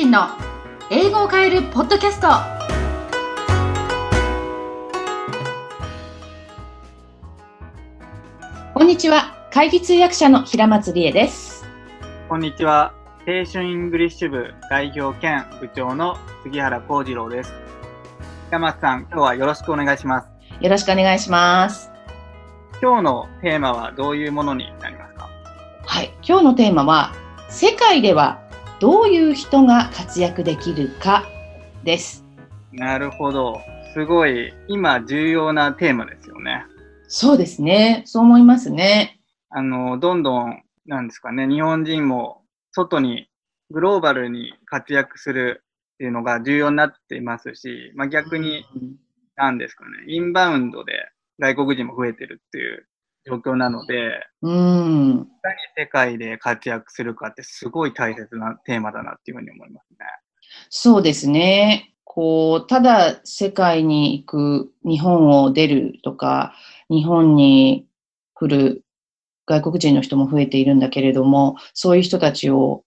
人の英語を変えるポッドキャスト。こんにちは。会議通訳者の平松理恵です。こんにちは。青春イングリッシュ部代表兼部長の杉原幸次郎です。平松さん今日はよろしくお願いします。よろしくお願いします。今日のテーマはどういうものになりますか？はい。今日のテーマは世界ではどういう人が活躍できるかです。なるほど。すごい今重要なテーマですよね。そうですね。そう思いますね。あの、どんどん、なんですかね、日本人も外にグローバルに活躍するっていうのが重要になっていますし、まあ、逆に、なんですかね、インバウンドで外国人も増えてるっていう状況なので、うん。いかに世界で活躍するかってすごい大切なテーマだなっていうふうに思いますね。そうですね。こう、ただ世界に行く、日本を出るとか、日本に来る外国人の人も増えているんだけれども、そういう人たちを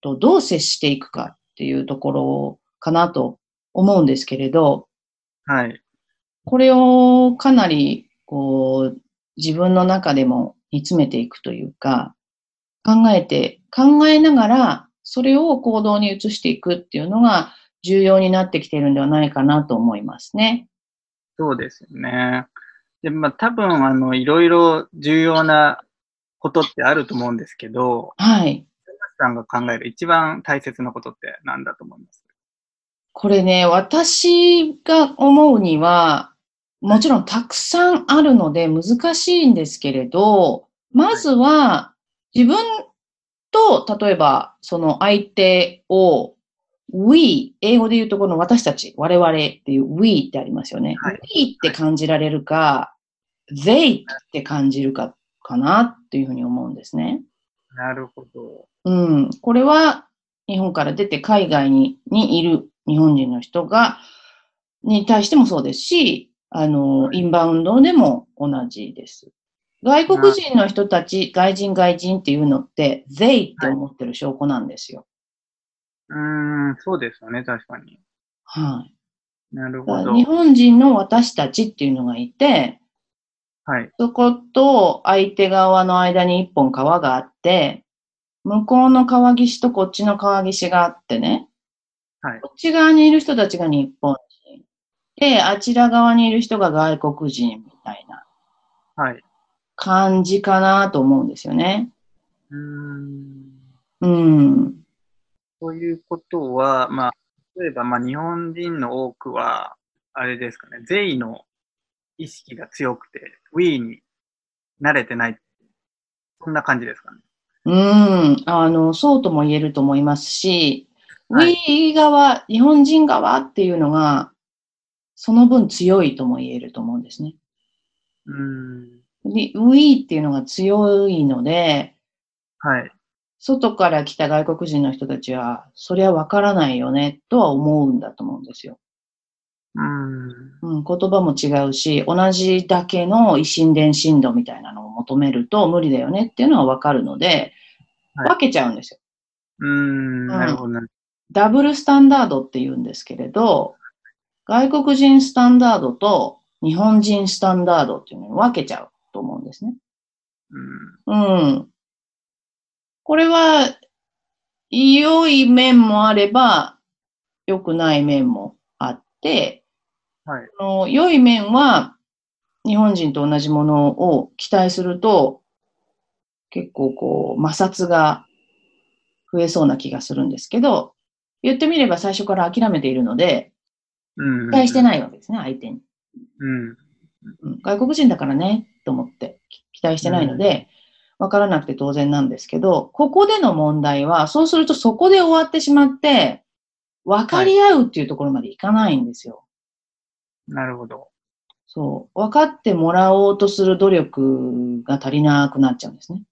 とどう接していくかっていうところかなと思うんですけれど、はい。これをかなりこう自分の中でも煮詰めていくというか、考えて、考えながら、それを行動に移していくっていうのが重要になってきているんではないかなと思いますね。そうですよね。で、まあ多分、あの、いろいろ重要なことってあると思うんですけど、はい。さんが考える一番大切なことって何だと思います？これね、私が思うには、もちろんたくさんあるので難しいんですけれど、まずは自分と、例えばその相手を we、英語で言うとこの私たち、我々っていう we ってありますよね。はい、we って感じられるか、they って感じるかかなっていうふうに思うんですね。なるほど。うん。これは日本から出て海外ににいる日本人の人が、に対してもそうですし、あの、インバウンドでも同じです。外国人の人たち、外人外人っていうのって、they って思ってる証拠なんですよ。はい、うん、そうですよね、確かに。はい。なるほど。日本人の私たちっていうのがいて、はい。そこと相手側の間に一本川があって、向こうの川岸とこっちの川岸があってね、はい。こっち側にいる人たちが日本で、あちら側にいる人が外国人みたいな感じかなと思うんですよね。うん。うん。ということは、まあ、例えば、まあ、日本人の多くは、あれですかね、税の意識が強くて、We に慣れてない。そんな感じですかね。うん。あの、そうとも言えると思いますし、はい、We 側、日本人側っていうのが、その分強いとも言えると思うんですね。うん。で、we っていうのが強いので、はい。外から来た外国人の人たちは、そりゃわからないよね、とは思うんだと思うんですよ。うん。うん、言葉も違うし、同じだけの維心伝心度みたいなのを求めると無理だよねっていうのはわかるので、はい、分けちゃうんですよ。うん、なるほどね。ダブルスタンダードって言うんですけれど、外国人スタンダードと日本人スタンダードっていうのに分けちゃうと思うんですね。うん。うん。これは、良い面もあれば、良くない面もあって、はい、の良い面は、日本人と同じものを期待すると、結構こう、摩擦が増えそうな気がするんですけど、言ってみれば最初から諦めているので、期待してないわけですね、相手に。うん。外国人だからね、と思って期待してないので、わからなくて当然なんですけど、ここでの問題は、そうするとそこで終わってしまって、分かり合うっていうところまでいかないんですよ。はい、なるほど。そう。分かってもらおうとする努力が足りなくなっちゃうんですね。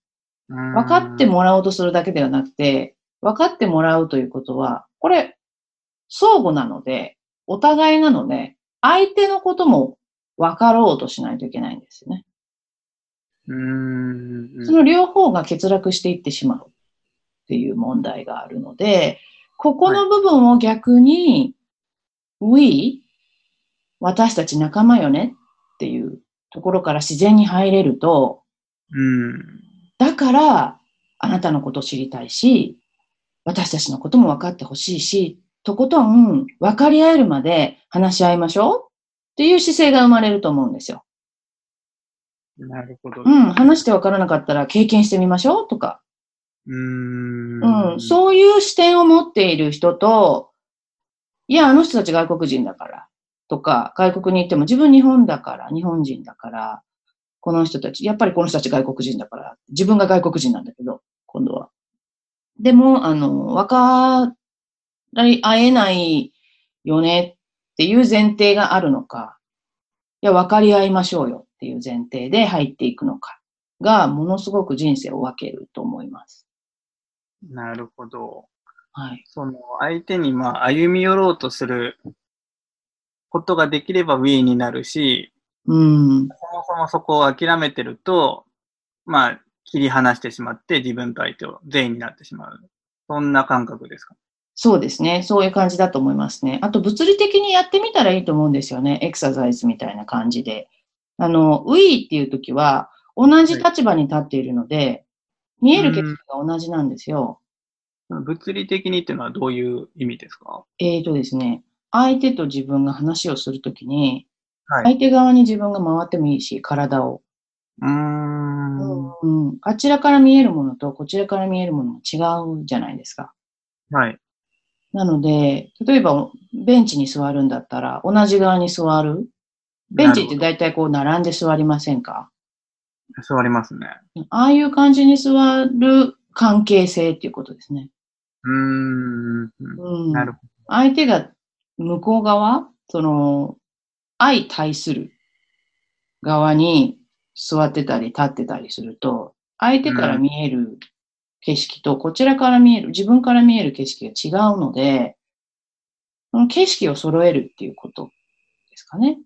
分かってもらおうとするだけではなくて、分かってもらうということは、これ、相互なので、お互いなので、相手のことも分かろうとしないといけないんですよね。うんその両方が欠落していってしまうっていう問題があるので、ここの部分を逆に、we? 私たち仲間よねっていうところから自然に入れると、うん。だから、あなたのことを知りたいし、私たちのことも分かってほしいし、とことん分かり合えるまで話し合いましょうっていう姿勢が生まれると思うんですよ。なるほど。うん、話して分からなかったら経験してみましょうとか、うーん。うん、そういう視点を持っている人と、いや、あの人たち外国人だから、とか、外国に行っても自分日本だから、日本人だから、この人たち、やっぱりこの人たち外国人だから、自分が外国人なんだけど、今度は。でも、あの、わかり合えないよねっていう前提があるのか、いや、分かり合いましょうよっていう前提で入っていくのかが、ものすごく人生を分けると思います。なるほど。はい。その相手にまあ歩み寄ろうとすることができれば We になるし、うん。そもそもそこを諦めてると、まあ切り離してしまって自分と相手を全員になってしまう。そんな感覚ですか？そうですね。そういう感じだと思いますね。あと、物理的にやってみたらいいと思うんですよね。エクササイズみたいな感じで。あの、We っていう時は、同じ立場に立っているので、見える景色が同じなんですよ。物理的にっていうのはどういう意味ですか？えーとですね、相手と自分が話をするときに、はい。相手側に自分が回ってもいいし、体を。うーん。はうん。あちらから見えるものと、こちらから見えるものも違うじゃないですか。い。なので、例えば、ベンチに座るんだったら、同じ側に座る？ベンチって大体こう並んで座りませんか？座りますね。ああいう感じに座る関係性っていうことですね。うーん。うん、なるほ相手が向こう側、その、相対する側に座ってたり立ってたりすると、相手から見える景色と、こちらから見える、自分から見える景色が違うので、その景色を揃えるっていうことですかね。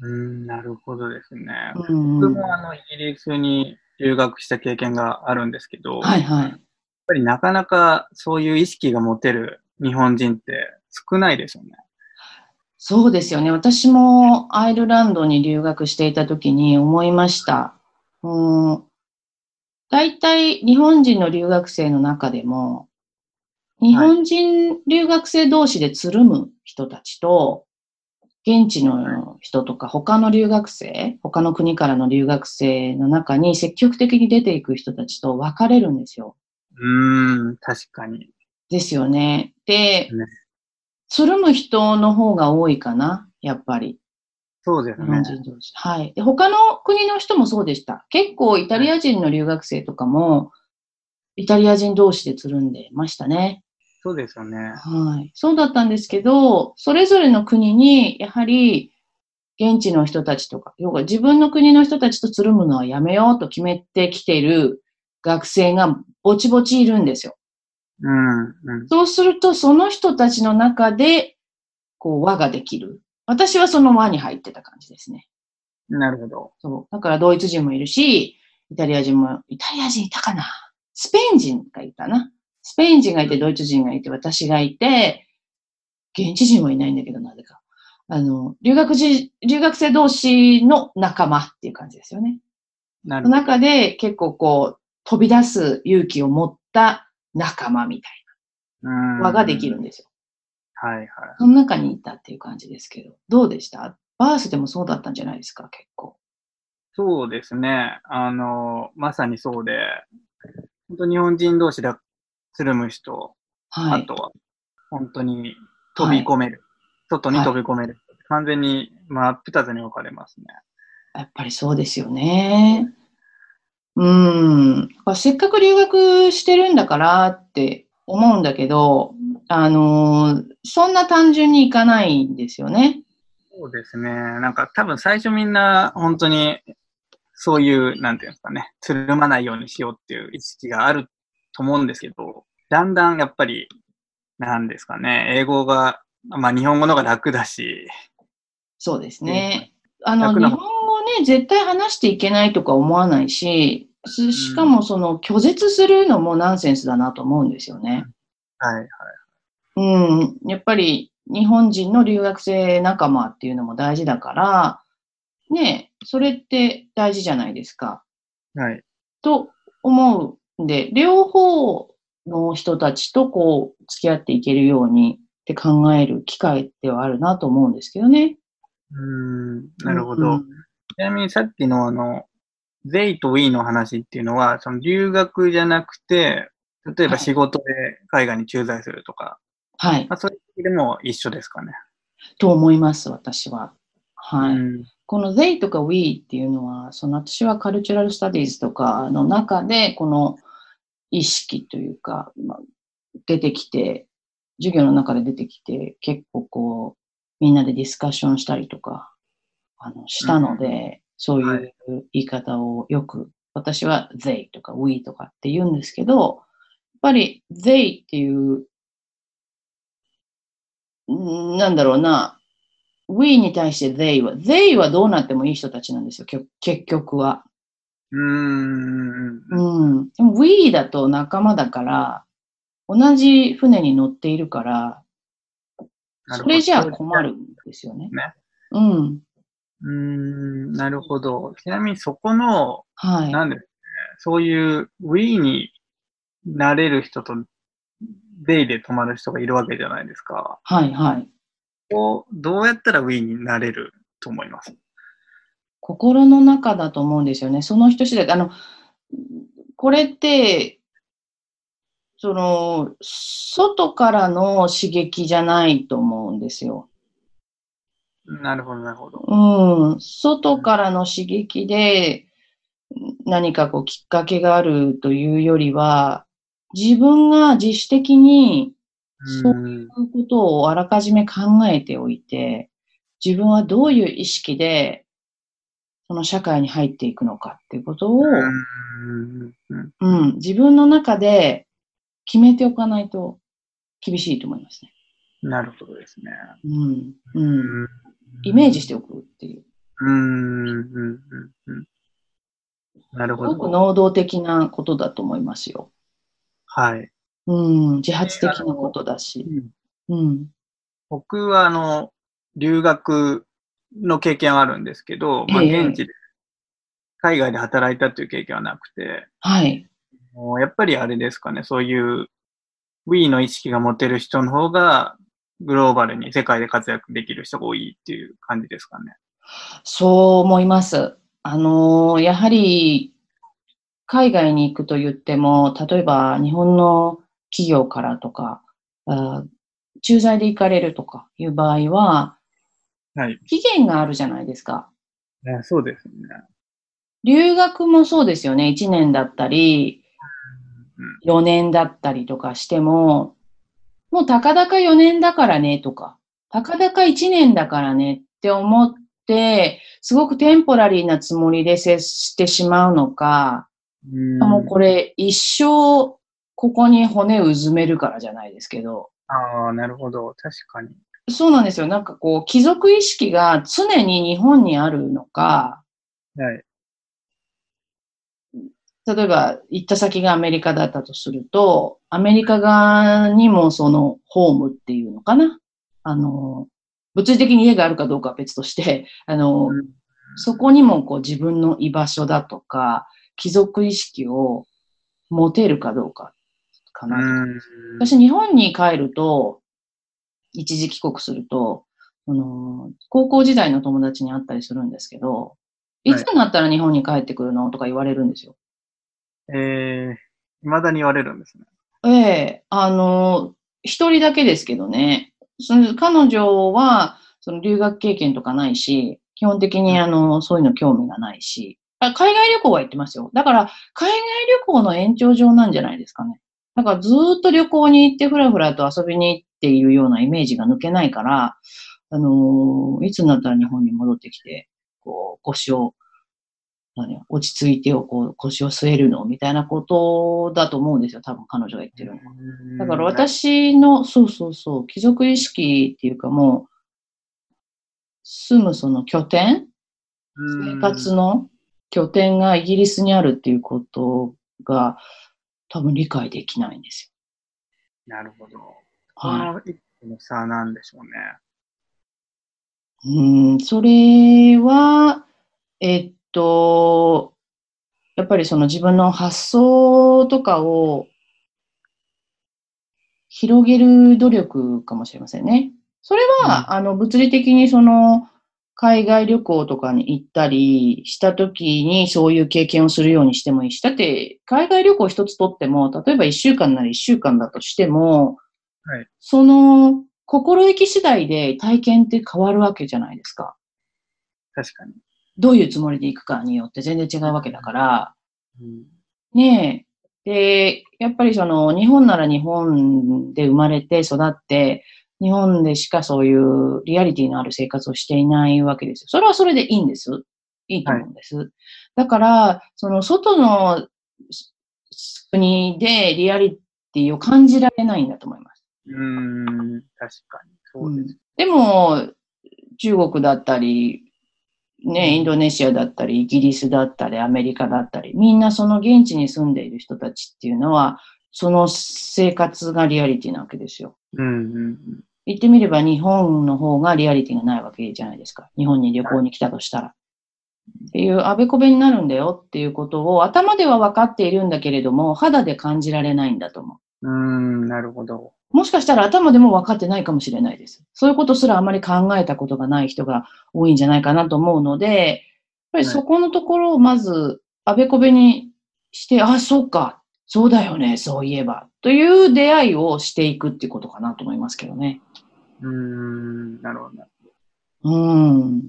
ど。うーん、なるほどですね。うん僕もあの、イギリスに留学した経験があるんですけど、はいはい。やっぱりなかなかそういう意識が持てる日本人って少ないですよね。そうですよね。私もアイルランドに留学していた時に思いました。うん大体日本人の留学生の中でも、日本人留学生同士でつるむ人たちと、現地の人とか他の留学生、他の国からの留学生の中に積極的に出ていく人たちと分かれるんですよ。うーん、確かに。ですよね。でね、つるむ人の方が多いかな、やっぱり。日そうですね本。人同士。はい。で、他の国の人もそうでした。結構イタリア人の留学生とかも、イタリア人同士でつるんでましたね。そうですよね。はい。そうだったんですけど、それぞれの国に、やはり、現地の人たちとか、要は自分の国の人たちとつるむのはやめようと決めてきている学生がぼちぼちいるんですよ。うん、うん。そうすると、その人たちの中で、こう、輪ができる。私はその輪に入ってた感じですね。なるほど。そう。だからドイツ人もいるし、イタリア人も、イタリア人いたかな？スペイン人がいたな。スペイン人がいて、ドイツ人がいて、私がいて、現地人はいないんだけど、なぜか。あの、留学時、留学生同士の仲間っていう感じですよね。なるほど。中で結構こう、飛び出す勇気を持った仲間みたいうな輪ができるんですよ。はいはい。その中にいたっていう感じですけど、どうでした？バースでもそうだったんじゃないですか、結構。そうですね。あの、まさにそうで、本当日本人同士でつるむ人、はい。あとは本当に飛び込める。外に飛び込める。完全に真っ二つに分かれますね。やっぱりそうですよね。うん。せっかく留学してるんだからって思うんだけど、あの、そんな単純にいかないんですよね。そうですね。なんか多分最初みんな本当にそういう、なんていうんですかね、つるまないようにしようっていう意識があると思うんですけど、だんだんやっぱり、なんですかね、英語が、まあ日本語の方が楽だし、そうですね。あの、日本語ね、絶対話していけないとか思わないし、すしかもその拒絶するのもナンセンスだなと思うんですよね。はいはい。うん、やっぱり日本人の留学生仲間っていうのも大事だから、ねえ、それって大事じゃないですか。はい。と思うんで、両方の人たちとこう、付き合っていけるようにって考える機会ではあるなと思うんですけどね。うん、なるほど。うんちなみにさっきのあの、they と we の話っていうのは、その留学じゃなくて、例えばはい仕事で海外に駐在するとか、はい。まあ、そういう時でも一緒ですかね。と思います、私は。はい。うんこの they とか we っていうのは、その私はカルチュラルスタディーズとかの中で、この意識というか、まあ、出てきて、授業の中で出てきて、結構こう、みんなでディスカッションしたりとか、あの、したので、そういう言い方をよく、私は they とか we とかって言うんですけど、やっぱり they っていう、んなんだろうな、we に対して they は、they はどうなってもいい人たちなんですよ、結局は。うーん。うん。でも we だと仲間だから、同じ船に乗っているから、それじゃあ困るんですよね。ねうん。うーん、なるほど。ちなみにそこの、はい。なんでそういう we になれる人と they で止まる人がいるわけじゃないですか。はい、はい。こうどうやったら we になれると思います？心の中だと思うんですよね。その人次第で。あの、これって、その、外からの刺激じゃないと思うんですよ。なるほど、なるほど。うん。外からの刺激で何かこうきっかけがあるというよりは、自分が自主的にそういうことをあらかじめ考えておいて、自分はどういう意識でその社会に入っていくのかっていうことを、うん自分の中で決めておかないと厳しいと思いますね。なるほどですね。うん。う。うんんイメージしておくっていう。うんうんうんうんなるすごくほど。能動的なことだと思いますよ。はい。うん。自発的なことだし。うん。僕は、あの、留学の経験はあるんですけど、まあ、ええ現地で、海外で働いたという経験はなくて、はい。もうやっぱりあれですかね、そういう We の意識が持てる人の方が、グローバルに世界で活躍できる人が多いっていう感じですかね。そう思います。あのーやはり、海外に行くと言っても、例えば日本の企業からとか、駐在で行かれるとかいう場合は、はい。期限があるじゃないですか。ねそうですね。留学もそうですよね。1年だったり、うん4年だったりとかしても、もうたかだか4年だからねとか、たかだか1年だからねって思って、すごくテンポラリーなつもりで接してしまうのか、うんもうこれ一生ここに骨をうずめるからじゃないですけど、ああ、なるほど。確かに。そうなんですよ。なんかこう、貴族意識が常に日本にあるのか、はい。例えば行った先がアメリカだったとすると、アメリカ側にもそのホームっていうのかな？あの、物理的に家があるかどうかは別として、あの、うんそこにもこう自分の居場所だとか、貴族意識を持てるかどうかかなと。うん私、日本に帰ると、一時帰国すると、あの、高校時代の友達に会ったりするんですけど、いつになったら日本に帰ってくるのとか言われるんですよ。ええ未だに言われるんですね。ええあの、一人だけですけどね。その彼女は、その留学経験とかないし、基本的にあの、そういうの興味がないし、あ海外旅行は行ってますよ。だから、海外旅行の延長上なんじゃないですかね。だからずーっと旅行に行ってふらふらと遊びに行っているようなイメージが抜けないから、あのいつになったら日本に戻ってきて、こう、腰を、何落ち着いてをこう腰を据えるの？みたいなことだと思うんですよ。多分彼女が言ってるのは。だから私の、そうそうそう、貴族意識っていうかもう、住むその拠点生活の拠点がイギリスにあるっていうことが多分理解できないんですなるほど。この一個の差なんでしょうね。うん、それは、えっと、やっぱりその自分の発想とかを広げる努力かもしれませんね。それは、あの、物理的にその、海外旅行とかに行ったりした時にそういう経験をするようにしてもいいし、だって海外旅行一つとっても、例えば一週間なら一週間だとしても、はい。その心意気次第で体験って変わるわけじゃないですか。確かに。どういうつもりで行くかによって全然違うわけだから、うん。ねえ。で、やっぱりその日本なら日本で生まれて育って、日本でしかそういうリアリティのある生活をしていないわけですよ。それはそれでいいんです。いいと思うんです。だから、その外の国でリアリティを感じられないんだと思います。うーん、確かに。そうです。でも、中国だったり、ね、インドネシアだったり、イギリスだったり、アメリカだったり、みんなその現地に住んでいる人たちっていうのは、その生活がリアリティなわけですよ。うん、うん、言ってみれば日本の方がリアリティがないわけじゃないですか。日本に旅行に来たとしたら。っていう、あべこべになるんだよっていうことを頭では分かっているんだけれども、肌で感じられないんだと思う。うん。うーん、なるほど。もしかしたら頭でも分かってないかもしれないです。そういうことすらあまり考えたことがない人が多いんじゃないかなと思うので、やっぱりそこのところをまず、あべこべにして、あ、そうか、そうだよね、そういえば、という出会いをしていくっていうことかなと思いますけどね。うーん、なるほど。うん。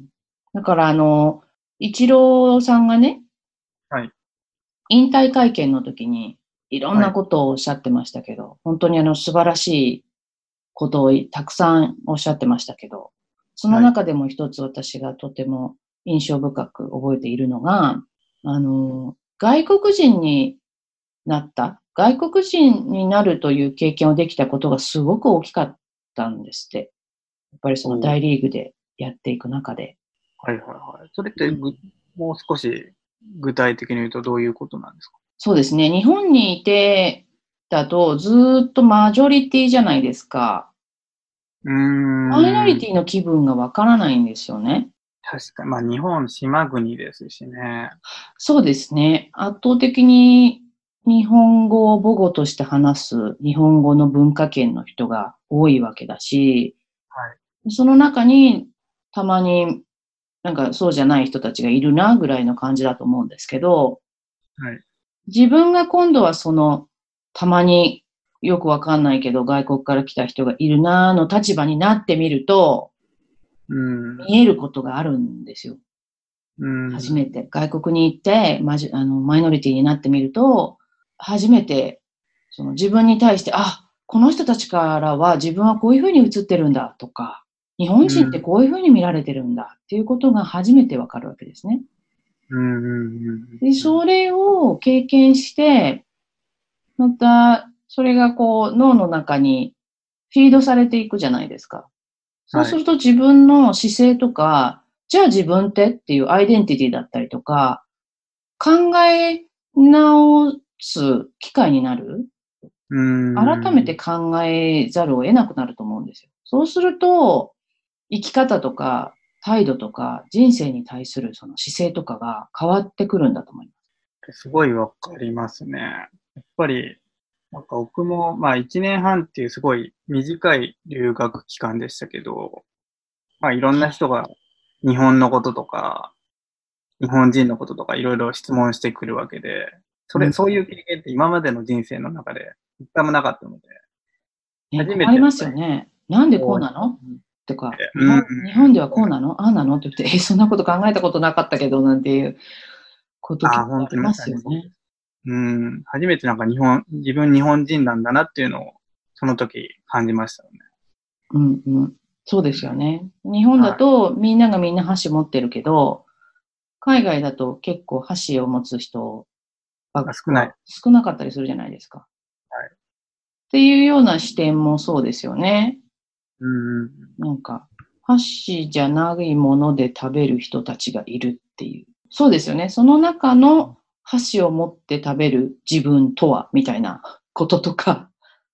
だから、あの、一郎さんがね、はい。引退会見の時に、いろんなことをおっしゃってましたけど、本当にあの、素晴らしいことをたくさんおっしゃってましたけど、その中でも一つ私がとても印象深く覚えているのが、あの、外国人になった、外国人になるという経験をできたことがすごく大きかったんですって。やっぱりその大リーグでやっていく中で。はいはいはい。それってぐ、もう少し具体的に言うとどういうことなんですか？そうですね。日本にいてだとずーっとマジョリティじゃないですか。うーん。マイノリティの気分がわからないんですよね。確かに。まあ、日本島国ですしね。そうですね。圧倒的に日本語を母語として話す日本語の文化圏の人が多いわけだし、はい。その中にたまになんかそうじゃない人たちがいるなぐらいの感じだと思うんですけど、はい。自分が今度はそのたまによくわかんないけど外国から来た人がいるなの立場になってみるとうん。見えることがあるんですよ。うん。初めて。外国に行ってマジあのマイノリティになってみると、初めてその自分に対して、あ、この人たちからは自分はこういうふうに映ってるんだとか、日本人ってこういうふうに見られてるんだっていうことが初めてわかるわけですね。うんうんうん。で、それを経験して、また、それがこう脳の中にフィードされていくじゃないですか。そうすると自分の姿勢とか、じゃあ自分ってっていうアイデンティティだったりとか、考え直す機会になる？うん。改めて考えざるを得なくなると思うんですよ。そうすると、生き方とか態度とか人生に対するその姿勢とかが変わってくるんだと思います。すごいわかりますね。やっぱり、なんか僕も、まあ一年半っていうすごい短い留学期間でしたけど、まあいろんな人が日本のこととか、日本人のこととかいろいろ質問してくるわけで、それ、うん。そういう経験って今までの人生の中で一回もなかったので、ね、初めて変わり。ますよね。なんでこうなの？とか、うん。日本ではこうなの？ああなの？って言って、え、そんなこと考えたことなかったけど、なんていうことありますよね。うん、初めてなんか日本、自分日本人なんだなっていうのをその時感じましたよね。うんうん。そうですよね。日本だとみんながみんな箸持ってるけど、海外だと結構箸を持つ人ばっか少ない。少なかったりするじゃないですか。はいっていうような視点もそうですよね。うんうん。なんか、箸じゃないもので食べる人たちがいるっていう。そうですよね。その中の箸を持って食べる自分とは、みたいなこととか。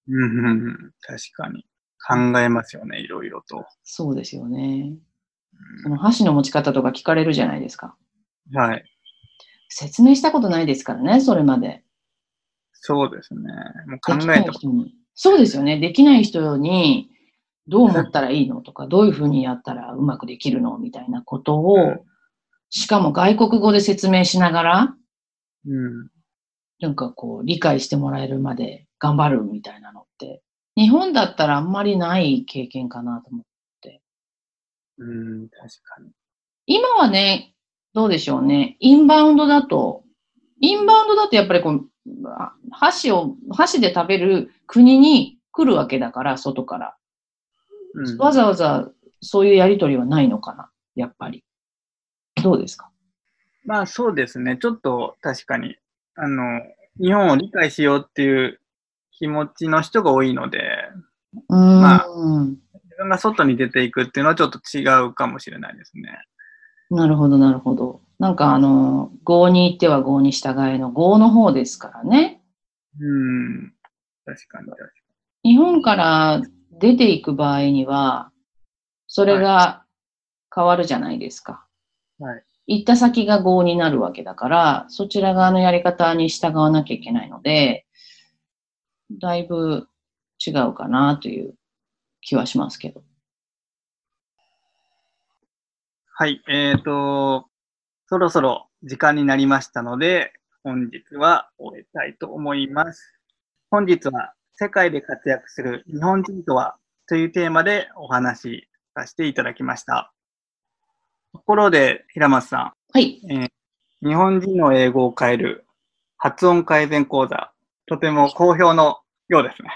うんうんうん。確かに。考えますよね、いろいろと。そうですよね。その箸の持ち方とか聞かれるじゃないですか。はい。説明したことないですからね、それまで。そうですね。もう考できなえてい人に。そうですよね。できない人に、どう思ったらいいのとか、どういうふうにやったらうまくできるのみたいなことを、うんしかも外国語で説明しながら、うん。なんかこう、理解してもらえるまで頑張るみたいなのって、日本だったらあんまりない経験かなと思って。うん、確かに。今はね、どうでしょうね。インバウンドだと、インバウンドだとやっぱりこう、あ箸を、箸で食べる国に来るわけだから、外から。うん、わざわざそういうやりとりはないのかな、やっぱり。どうですか？まあそうですね。ちょっと確かに、あの、日本を理解しようっていう気持ちの人が多いので、うーん。ま自分が外に出ていくっていうのはちょっと違うかもしれないですね。なるほど、なるほど。なんかあの、合に行っては合に従えの合の方ですからね。うん。確かに確か日本から出ていく場合には、それが変わるじゃないですか。に。はい。行った先が合になるわけだから、そちら側のやり方に従わなきゃいけないので、だいぶ違うかなという気はしますけど。はい。えっ、と、そろそろ時間になりましたので、本日は終えたいと思います。本日は世界で活躍する日本人とはというテーマでお話しさせていただきました。ところで、平松さはい。ん、えー日本人の英語を変える発音改善講座、とても好評のようですね。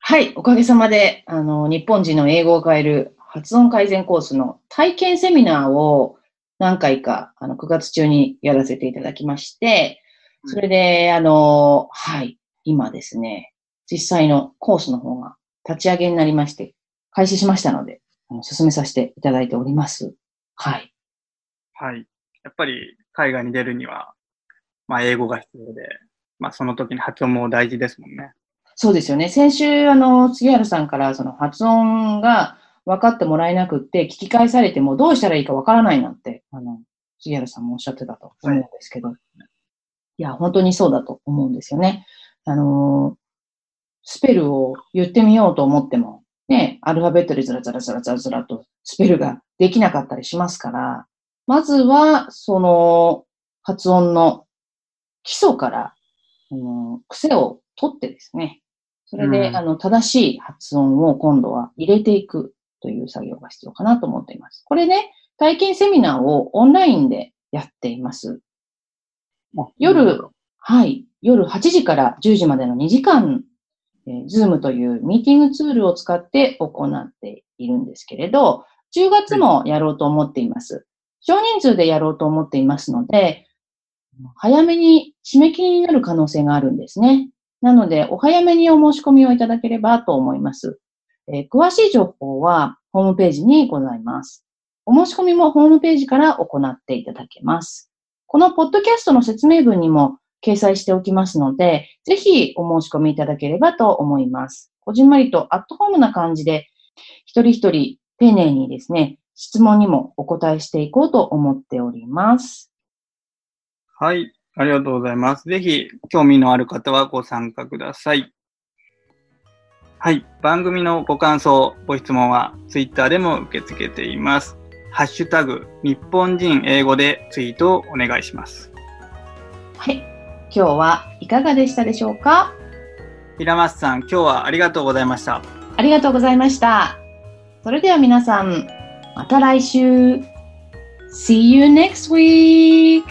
はい。おかげさまで、あの、日本人の英語を変える発音改善コースの体験セミナーを何回か、あの、9月中にやらせていただきまして、それで、あの、はい。今ですね、実際のコースの方が立ち上げになりまして、開始しましたので、あの進めさせていただいております。はい。はい。やっぱり海外に出るには、まあ英語が必要で、まあその時に発音も大事ですもんね。そうですよね。先週、あの、杉原さんから、その発音が分かってもらえなくって、聞き返されてもどうしたらいいか分からないなんて、あの、杉原さんもおっしゃってたと思うんですけど、い、や、本当にそうだと思うんですよね。あの、スペルを言ってみようと思っても、ね、アルファベットでずらずらずらずらずらとスペルができなかったりしますから、まずは、その、発音の基礎から、あの癖を取ってですね、それで、うん。あの、正しい発音を今度は入れていくという作業が必要かなと思っています。これね、体験セミナーをオンラインでやっています。夜、はい、夜8時から10時までの2時間、えー、Zoom というミーティングツールを使って行っているんですけれど、10月もやろうと思っています。少人数でやろうと思っていますので、早めに締め切りになる可能性があるんですね。なので、お早めにお申し込みをいただければと思います。えー詳しい情報はホームページにございます。お申し込みもホームページから行っていただけます。このポッドキャストの説明文にも掲載しておきますので、ぜひお申し込みいただければと思います。こじんまりとアットホームな感じで、一人一人丁寧にですね、質問にもお答えしていこうと思っております。はい。ありがとうございます。ぜひ、興味のある方はご参加ください。はい。番組のご感想、ご質問は Twitter でも受け付けています。ハッシュタグ、日本人英語でツイートをお願いします。はい。今日はいかがでしたでしょうか？平松さん、今日はありがとうございました。ありがとうございました。それでは皆さん、また来週。See you next week!